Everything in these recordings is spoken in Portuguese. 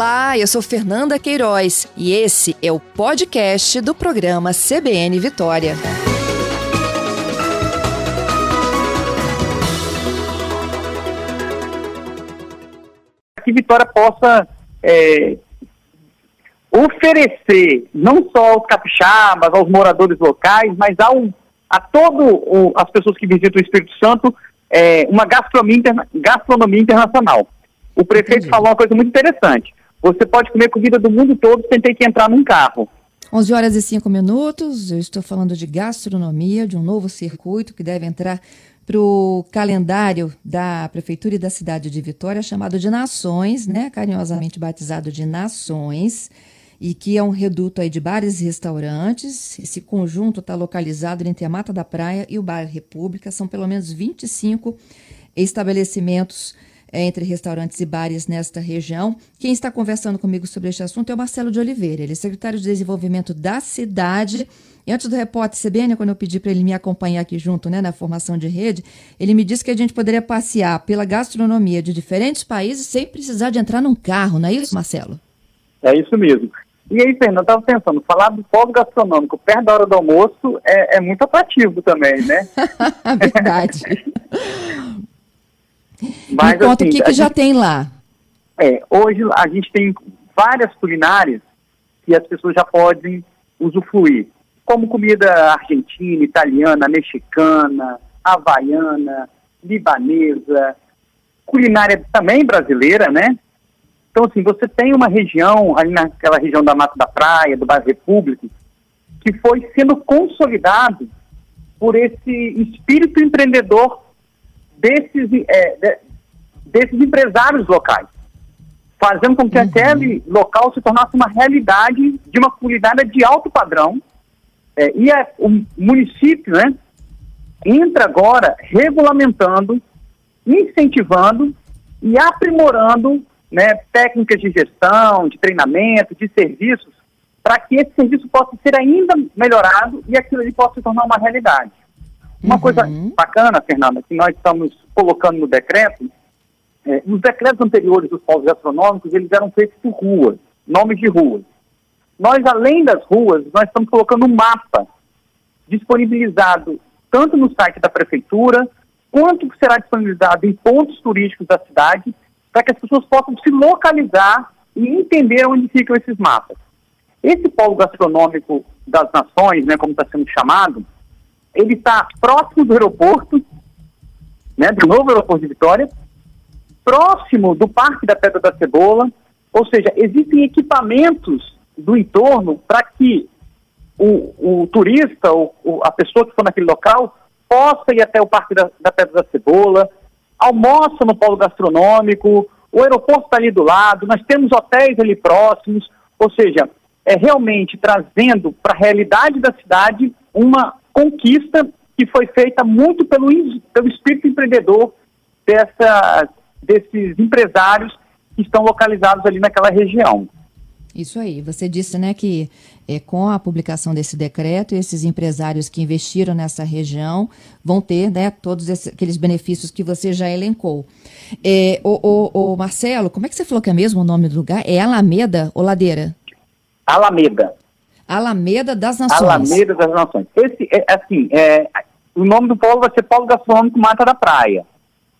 Olá, eu sou Fernanda Queiroz e esse é o podcast do programa CBN Vitória. Que Vitória possa é, oferecer não só aos capixabas, aos moradores locais, mas ao, a todas as pessoas que visitam o Espírito Santo é, uma gastronomia, interna, gastronomia internacional. O prefeito Entendi. falou uma coisa muito interessante. Você pode comer comida do mundo todo sem ter que entrar num carro. 11 horas e 5 minutos, eu estou falando de gastronomia, de um novo circuito que deve entrar para o calendário da Prefeitura e da cidade de Vitória, chamado de Nações, né? carinhosamente batizado de Nações, e que é um reduto aí de bares e restaurantes. Esse conjunto está localizado entre a Mata da Praia e o Bar República. São pelo menos 25 estabelecimentos entre restaurantes e bares nesta região. Quem está conversando comigo sobre este assunto é o Marcelo de Oliveira, ele é secretário de Desenvolvimento da cidade. E antes do repórter CBN, quando eu pedi para ele me acompanhar aqui junto né, na formação de rede, ele me disse que a gente poderia passear pela gastronomia de diferentes países sem precisar de entrar num carro, não é isso, Marcelo? É isso mesmo. E aí, Fernando, eu estava pensando, falar do polo gastronômico perto da hora do almoço é, é muito atrativo também, né? Verdade. Mas, Me conta assim, o que, que já gente, tem lá. É, hoje a gente tem várias culinárias que as pessoas já podem usufruir, como comida argentina, italiana, mexicana, havaiana, libanesa, culinária também brasileira, né? Então, assim, você tem uma região, ali naquela região da Mata da Praia, do Bairro República, que foi sendo consolidado por esse espírito empreendedor desses, é, de, desses empresários locais, fazendo com que uhum. aquele local se tornasse uma realidade de uma culinária de alto padrão. É, e a, o município né, entra agora regulamentando, incentivando e aprimorando né, técnicas de gestão, de treinamento, de serviços, para que esse serviço possa ser ainda melhorado e aquilo ali possa se tornar uma realidade. Uma uhum. coisa bacana, Fernanda, que nós estamos colocando no decreto, é, nos decretos anteriores dos polos gastronômicos, eles eram feitos por ruas, nomes de ruas. Nós, além das ruas, nós estamos colocando um mapa disponibilizado tanto no site da prefeitura, quanto será disponibilizado em pontos turísticos da cidade, para que as pessoas possam se localizar e entender onde ficam esses mapas. Esse polo gastronômico das nações, né, como está sendo chamado, ele está próximo do aeroporto, né, do novo aeroporto de Vitória, próximo do Parque da Pedra da Cebola, ou seja, existem equipamentos do entorno para que o, o turista, ou, a pessoa que for naquele local, possa ir até o Parque da, da Pedra da Cebola, almoça no polo gastronômico, o aeroporto está ali do lado, nós temos hotéis ali próximos, ou seja, é realmente trazendo para a realidade da cidade uma conquista que foi feita muito pelo, pelo espírito empreendedor dessa, desses empresários que estão localizados ali naquela região. Isso aí. Você disse, né, que é, com a publicação desse decreto, esses empresários que investiram nessa região vão ter, né, todos esses, aqueles benefícios que você já elencou. É, o, o, o, Marcelo, como é que você falou que é mesmo o nome do lugar? É Alameda ou Ladeira? Alameda. Alameda das Nações. Alameda das Nações. Esse, é, assim, é, o nome do polo vai ser Polo Gastronômico Mata da Praia.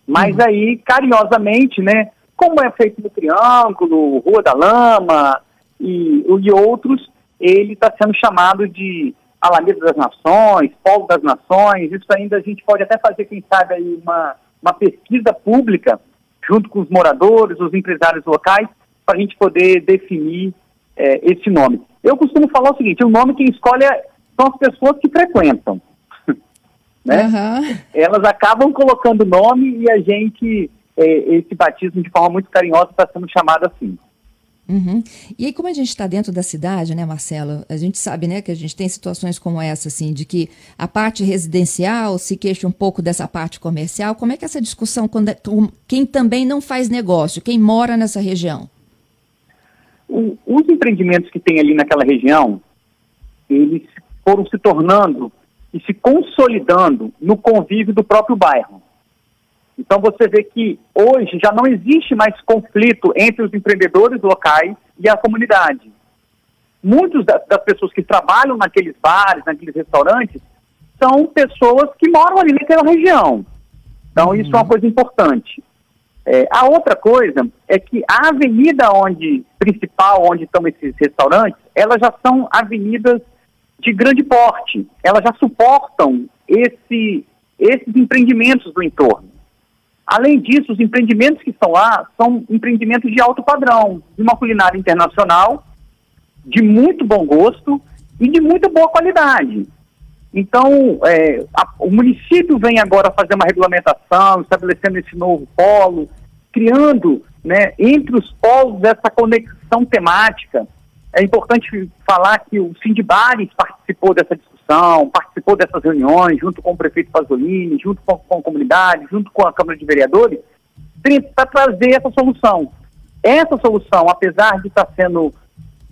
Mas uhum. aí, carinhosamente, né, como é feito no Triângulo, Rua da Lama, e, e outros, ele está sendo chamado de Alameda das Nações, Polo das Nações. Isso ainda a gente pode até fazer, quem sabe, aí uma, uma pesquisa pública junto com os moradores, os empresários locais, para a gente poder definir é, esse nome. Eu costumo falar o seguinte: o nome quem escolhe é, são as pessoas que frequentam. né? Uhum. Elas acabam colocando nome e a gente, é, esse batismo de forma muito carinhosa está sendo chamado assim. Uhum. E aí, como a gente está dentro da cidade, né, Marcelo? A gente sabe, né, que a gente tem situações como essa, assim, de que a parte residencial se queixa um pouco dessa parte comercial. Como é que é essa discussão com quem também não faz negócio, quem mora nessa região? O, os empreendimentos que tem ali naquela região, eles foram se tornando e se consolidando no convívio do próprio bairro. Então você vê que hoje já não existe mais conflito entre os empreendedores locais e a comunidade. Muitas das, pessoas que trabalham naqueles bares, naqueles restaurantes, são pessoas que moram ali naquela região. Então uhum. isso é uma coisa importante. É, a outra coisa é que a avenida onde principal, onde estão esses restaurantes, elas já são avenidas de grande porte. Elas já suportam esse, esses empreendimentos do entorno. Além disso, os empreendimentos que estão lá são empreendimentos de alto padrão, de uma culinária internacional, de muito bom gosto e de muita boa qualidade. Então, é, a, o município vem agora fazer uma regulamentação, estabelecendo esse novo polo, criando né, entre os polos essa conexão temática. É importante falar que o Sindibares participou dessa discussão participou dessas reuniões, junto com o prefeito Pasolini, junto com, com a comunidade, junto com a Câmara de Vereadores, para trazer essa solução. Essa solução, apesar de estar tá sendo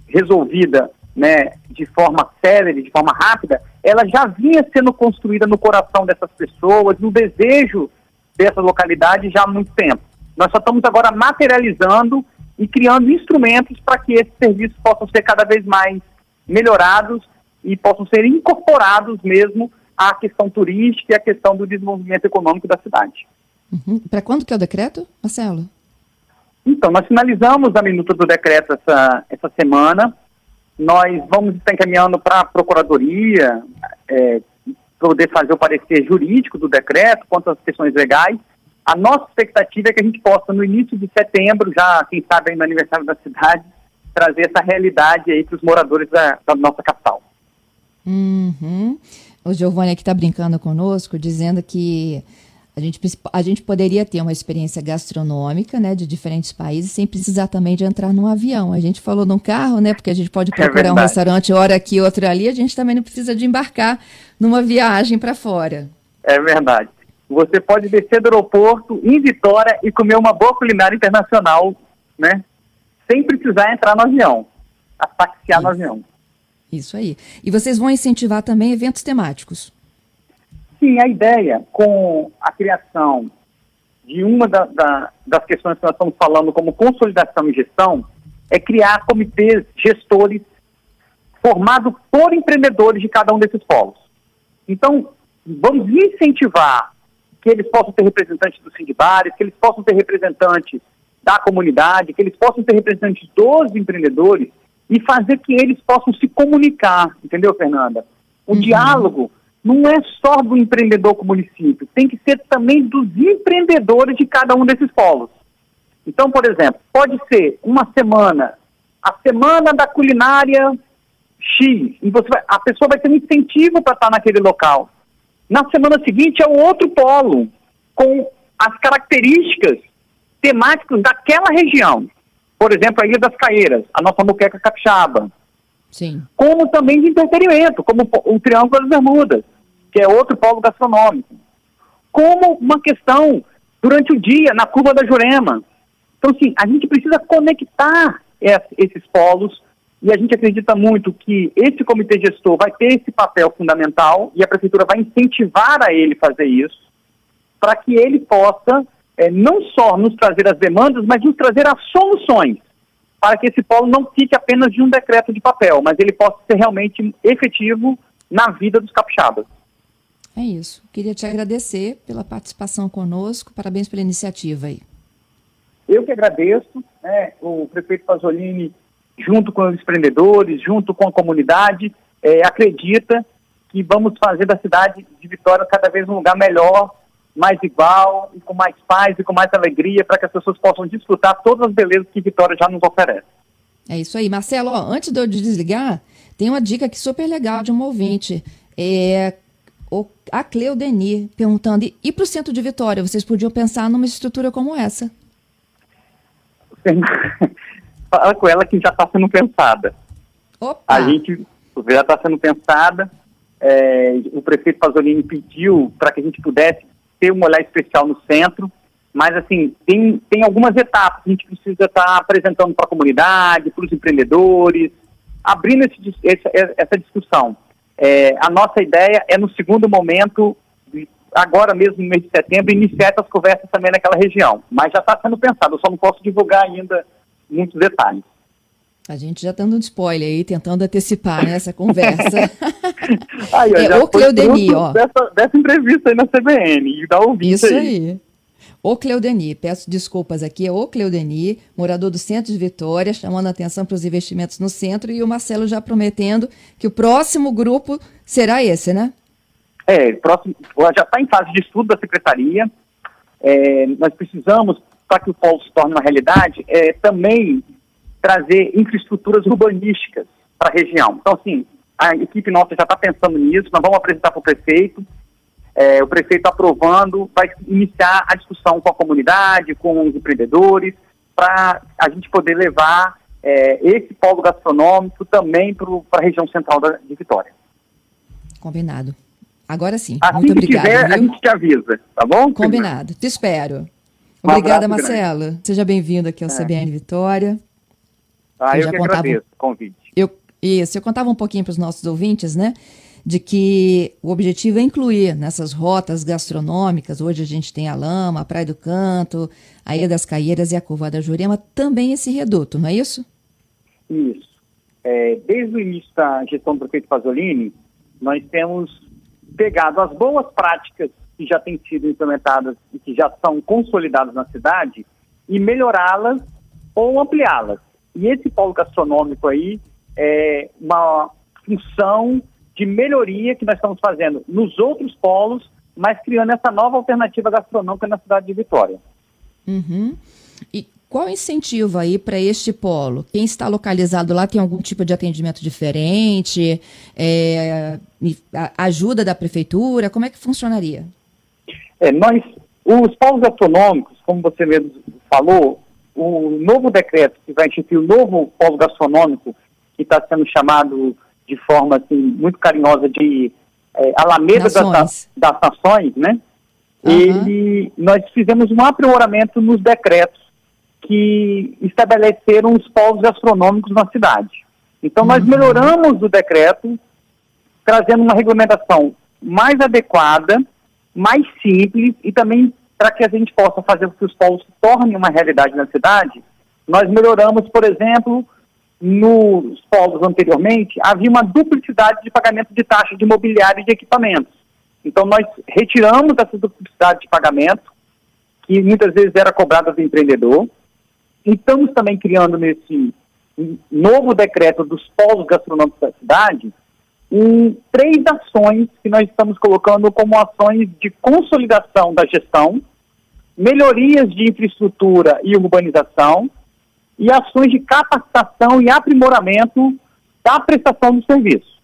resolvida né, de forma célere, de forma rápida, ela já vinha sendo construída no coração dessas pessoas, no desejo dessa localidade já há muito tempo. Nós só estamos agora materializando e criando instrumentos para que esses serviços possam ser cada vez mais melhorados e possam ser incorporados mesmo à questão turística e à questão do desenvolvimento econômico da cidade. Uhum. Para quando que é o decreto, Marcelo? Então, nós finalizamos a minuta do decreto essa, essa semana. Nós vamos estar encaminhando para a Procuradoria é, poder fazer o parecer jurídico do decreto quanto às questões legais. A nossa expectativa é que a gente possa, no início de setembro, já, quem sabe, no aniversário da cidade, trazer essa realidade aí para os moradores da, da nossa capital. Uhum. O Giovanni aqui está brincando conosco, dizendo que a gente, a gente poderia ter uma experiência gastronômica, né, de diferentes países, sem precisar também de entrar num avião. A gente falou num carro, né, porque a gente pode é procurar é um restaurante hora aqui, outra ali, a gente também não precisa de embarcar numa viagem para fora. É verdade. Você pode descer do aeroporto em Vitória e comer uma boa culinária internacional, né, sem precisar entrar no avião, taxiar no avião. Isso aí. E vocês vão incentivar também eventos temáticos? Sim, a ideia com a criação de uma da, da, das questões que nós estamos falando como consolidação e gestão é criar comitês gestores formados por empreendedores de cada um desses polos. Então, vamos incentivar que eles possam ter representantes dos sindicatos, que eles possam ter representantes da comunidade, que eles possam ter representantes dos empreendedores e fazer que eles possam se comunicar, entendeu, Fernanda? O uhum. diálogo não é só do empreendedor com o município, tem que ser também dos empreendedores de cada um desses polos. Então, por exemplo, pode ser uma semana, a semana da culinária X, e você vai, a pessoa vai ter um incentivo para estar naquele local. Na semana seguinte é o outro polo, com as características temáticas daquela região por exemplo, a Ilha das Caeiras, a nossa moqueca capixaba. Sim. Como também de entretenimento, como o Triângulo das Bermudas, que é outro polo gastronômico. Como uma questão durante o dia, na curva da Jurema. Então, sim, a gente precisa conectar esses polos e a gente acredita muito que esse comitê gestor vai ter esse papel fundamental e a prefeitura vai incentivar a ele fazer isso, para que ele possa é, não só nos trazer as demandas, mas nos trazer as soluções, para que esse polo não fique apenas de um decreto de papel, mas ele possa ser realmente efetivo na vida dos capixabas. É isso. Queria te agradecer pela participação conosco. Parabéns pela iniciativa aí. Eu que agradeço. Né, o prefeito Pasolini, junto com os empreendedores, junto com a comunidade, é, acredita que vamos fazer da cidade de Vitória cada vez um lugar melhor mais igual, e com mais paz e com mais alegria, para que as pessoas possam desfrutar todas as belezas que Vitória já nos oferece. É isso aí. Marcelo, ó, antes de eu desligar, tem uma dica aqui super legal de um ouvinte. É, o, a Cleo Denis perguntando, e para o centro de Vitória, vocês podiam pensar numa estrutura como essa? Fala com ela que já está sendo pensada. Opa. A gente já está sendo pensada. É, o prefeito Pasolini pediu para que a gente pudesse ter um olhar especial no centro, mas assim, tem, tem algumas etapas que a gente precisa estar tá apresentando para a comunidade, para os empreendedores, abrindo esse, essa, essa discussão. É, a nossa ideia é, no segundo momento, agora mesmo no mês de setembro, iniciar essas conversas também naquela região. Mas já está sendo pensado, eu só não posso divulgar ainda muitos detalhes. A gente já está dando um spoiler aí, tentando antecipar né, essa conversa. aí, é, o Cleudeni, ó. Dessa, dessa entrevista aí na CBN, e da ouvinte Isso aí. aí. O Cleudeni, peço desculpas aqui, é o Cleudeni, morador do centro de Vitória, chamando a atenção para os investimentos no centro, e o Marcelo já prometendo que o próximo grupo será esse, né? É, próximo, já está em fase de estudo da secretaria. É, nós precisamos, para que o polo se torne uma realidade, é, também trazer infraestruturas urbanísticas para a região. Então, assim, a equipe nossa já está pensando nisso, nós vamos apresentar para o prefeito, é, o prefeito aprovando, vai iniciar a discussão com a comunidade, com os empreendedores, para a gente poder levar é, esse polo gastronômico também para a região central da, de Vitória. Combinado. Agora sim. Assim Muito obrigada. Tiver, a gente te avisa, tá bom? Combinado. Te espero. Um Obrigada, Marcelo. Grande. Seja bem-vindo aqui ao é. CBN Vitória. Ah, eu, eu já contava... agradeço o convite. Eu, isso, eu contava um pouquinho para os nossos ouvintes, né? De que o objetivo é incluir nessas rotas gastronômicas, hoje a gente tem a Lama, a Praia do Canto, a Ilha das Caieiras e a Curva da Jurema, também esse reduto, não é isso? Isso. É, desde o início da gestão do prefeito Pasolini, nós temos pegado as boas práticas que já têm sido implementadas e que já são consolidadas na cidade e melhorá-las ou ampliá-las. E esse polo gastronômico aí é uma função de melhoria que nós estamos fazendo nos outros polos, mas criando essa nova alternativa gastronômica na cidade de Vitória. Uhum. E qual o incentivo aí para este polo? Quem está localizado lá tem algum tipo de atendimento diferente? É, ajuda da prefeitura? Como é que funcionaria? É, nós, os polos gastronômicos, como você mesmo falou, o novo decreto que vai instituir o novo polo gastronômico, que está sendo chamado de forma assim, muito carinhosa de é, Alameda das, das Nações, né? Uhum. Ele, nós fizemos um aprimoramento nos decretos que estabeleceram os polos gastronômicos na cidade. Então, nós uhum. melhoramos o decreto, trazendo uma regulamentação mais adequada, mais simples e também para que a gente possa fazer com que os polos se tornem uma realidade na cidade. Nós melhoramos, por exemplo, nos polos anteriormente, havia uma duplicidade de pagamento de taxa de imobiliário e de equipamentos. Então, nós retiramos essa duplicidade de pagamento, que muitas vezes era cobrada do empreendedor, estamos também criando nesse novo decreto dos polos gastronômicos da cidade três ações que nós estamos colocando como ações de consolidação da gestão, melhorias de infraestrutura e urbanização e ações de capacitação e aprimoramento da prestação do serviço.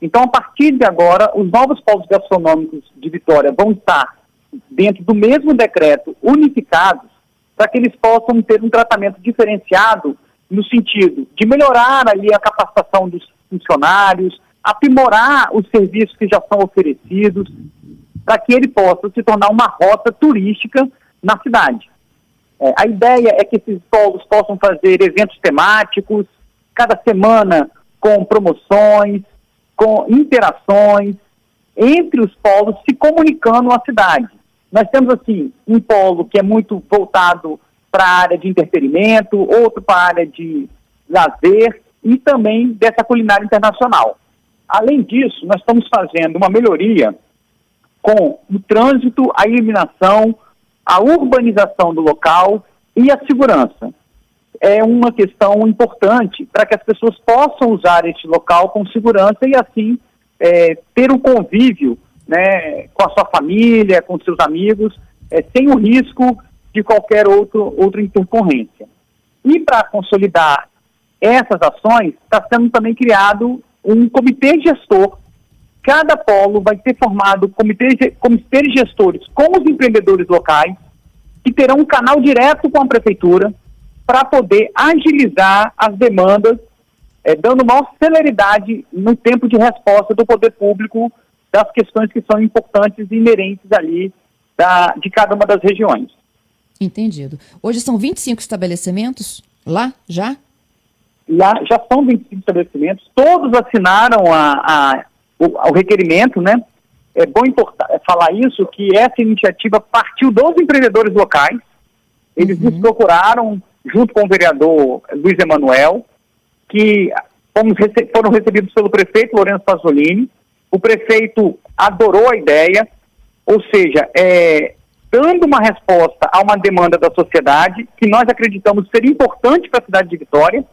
Então, a partir de agora, os novos polos gastronômicos de Vitória vão estar dentro do mesmo decreto, unificados, para que eles possam ter um tratamento diferenciado no sentido de melhorar ali a capacitação dos funcionários, aprimorar os serviços que já são oferecidos, para que ele possa se tornar uma rota turística na cidade. É, a ideia é que esses polos possam fazer eventos temáticos, cada semana com promoções, com interações entre os polos, se comunicando a cidade. Nós temos, assim, um polo que é muito voltado para a área de entretenimento, outro para a área de lazer e também dessa culinária internacional. Além disso, nós estamos fazendo uma melhoria com o trânsito, a iluminação, a urbanização do local e a segurança. É uma questão importante para que as pessoas possam usar este local com segurança e assim é, ter um convívio né, com a sua família, com seus amigos, é, sem o risco de qualquer outro, outra intercorrência. E para consolidar essas ações, está sendo também criado um comitê gestor. Cada polo vai ter formado comitês, comitês gestores com os empreendedores locais, que terão um canal direto com a prefeitura para poder agilizar as demandas, é, dando maior celeridade no tempo de resposta do poder público das questões que são importantes e inerentes ali da, de cada uma das regiões. Entendido. Hoje são 25 estabelecimentos lá, já? Lá já são 25 estabelecimentos, todos assinaram a, a o, o, requerimento, né? é bom é falar isso, que essa iniciativa partiu dos empreendedores locais. Eles uhum. nos procuraram, junto com o vereador Luiz Emanuel, que fomos rece foram recebidos pelo prefeito Lourenço Pasolini. O prefeito adorou a ideia, ou seja, é, dando uma resposta a uma demanda da sociedade que nós acreditamos ser importante para a cidade de Vitória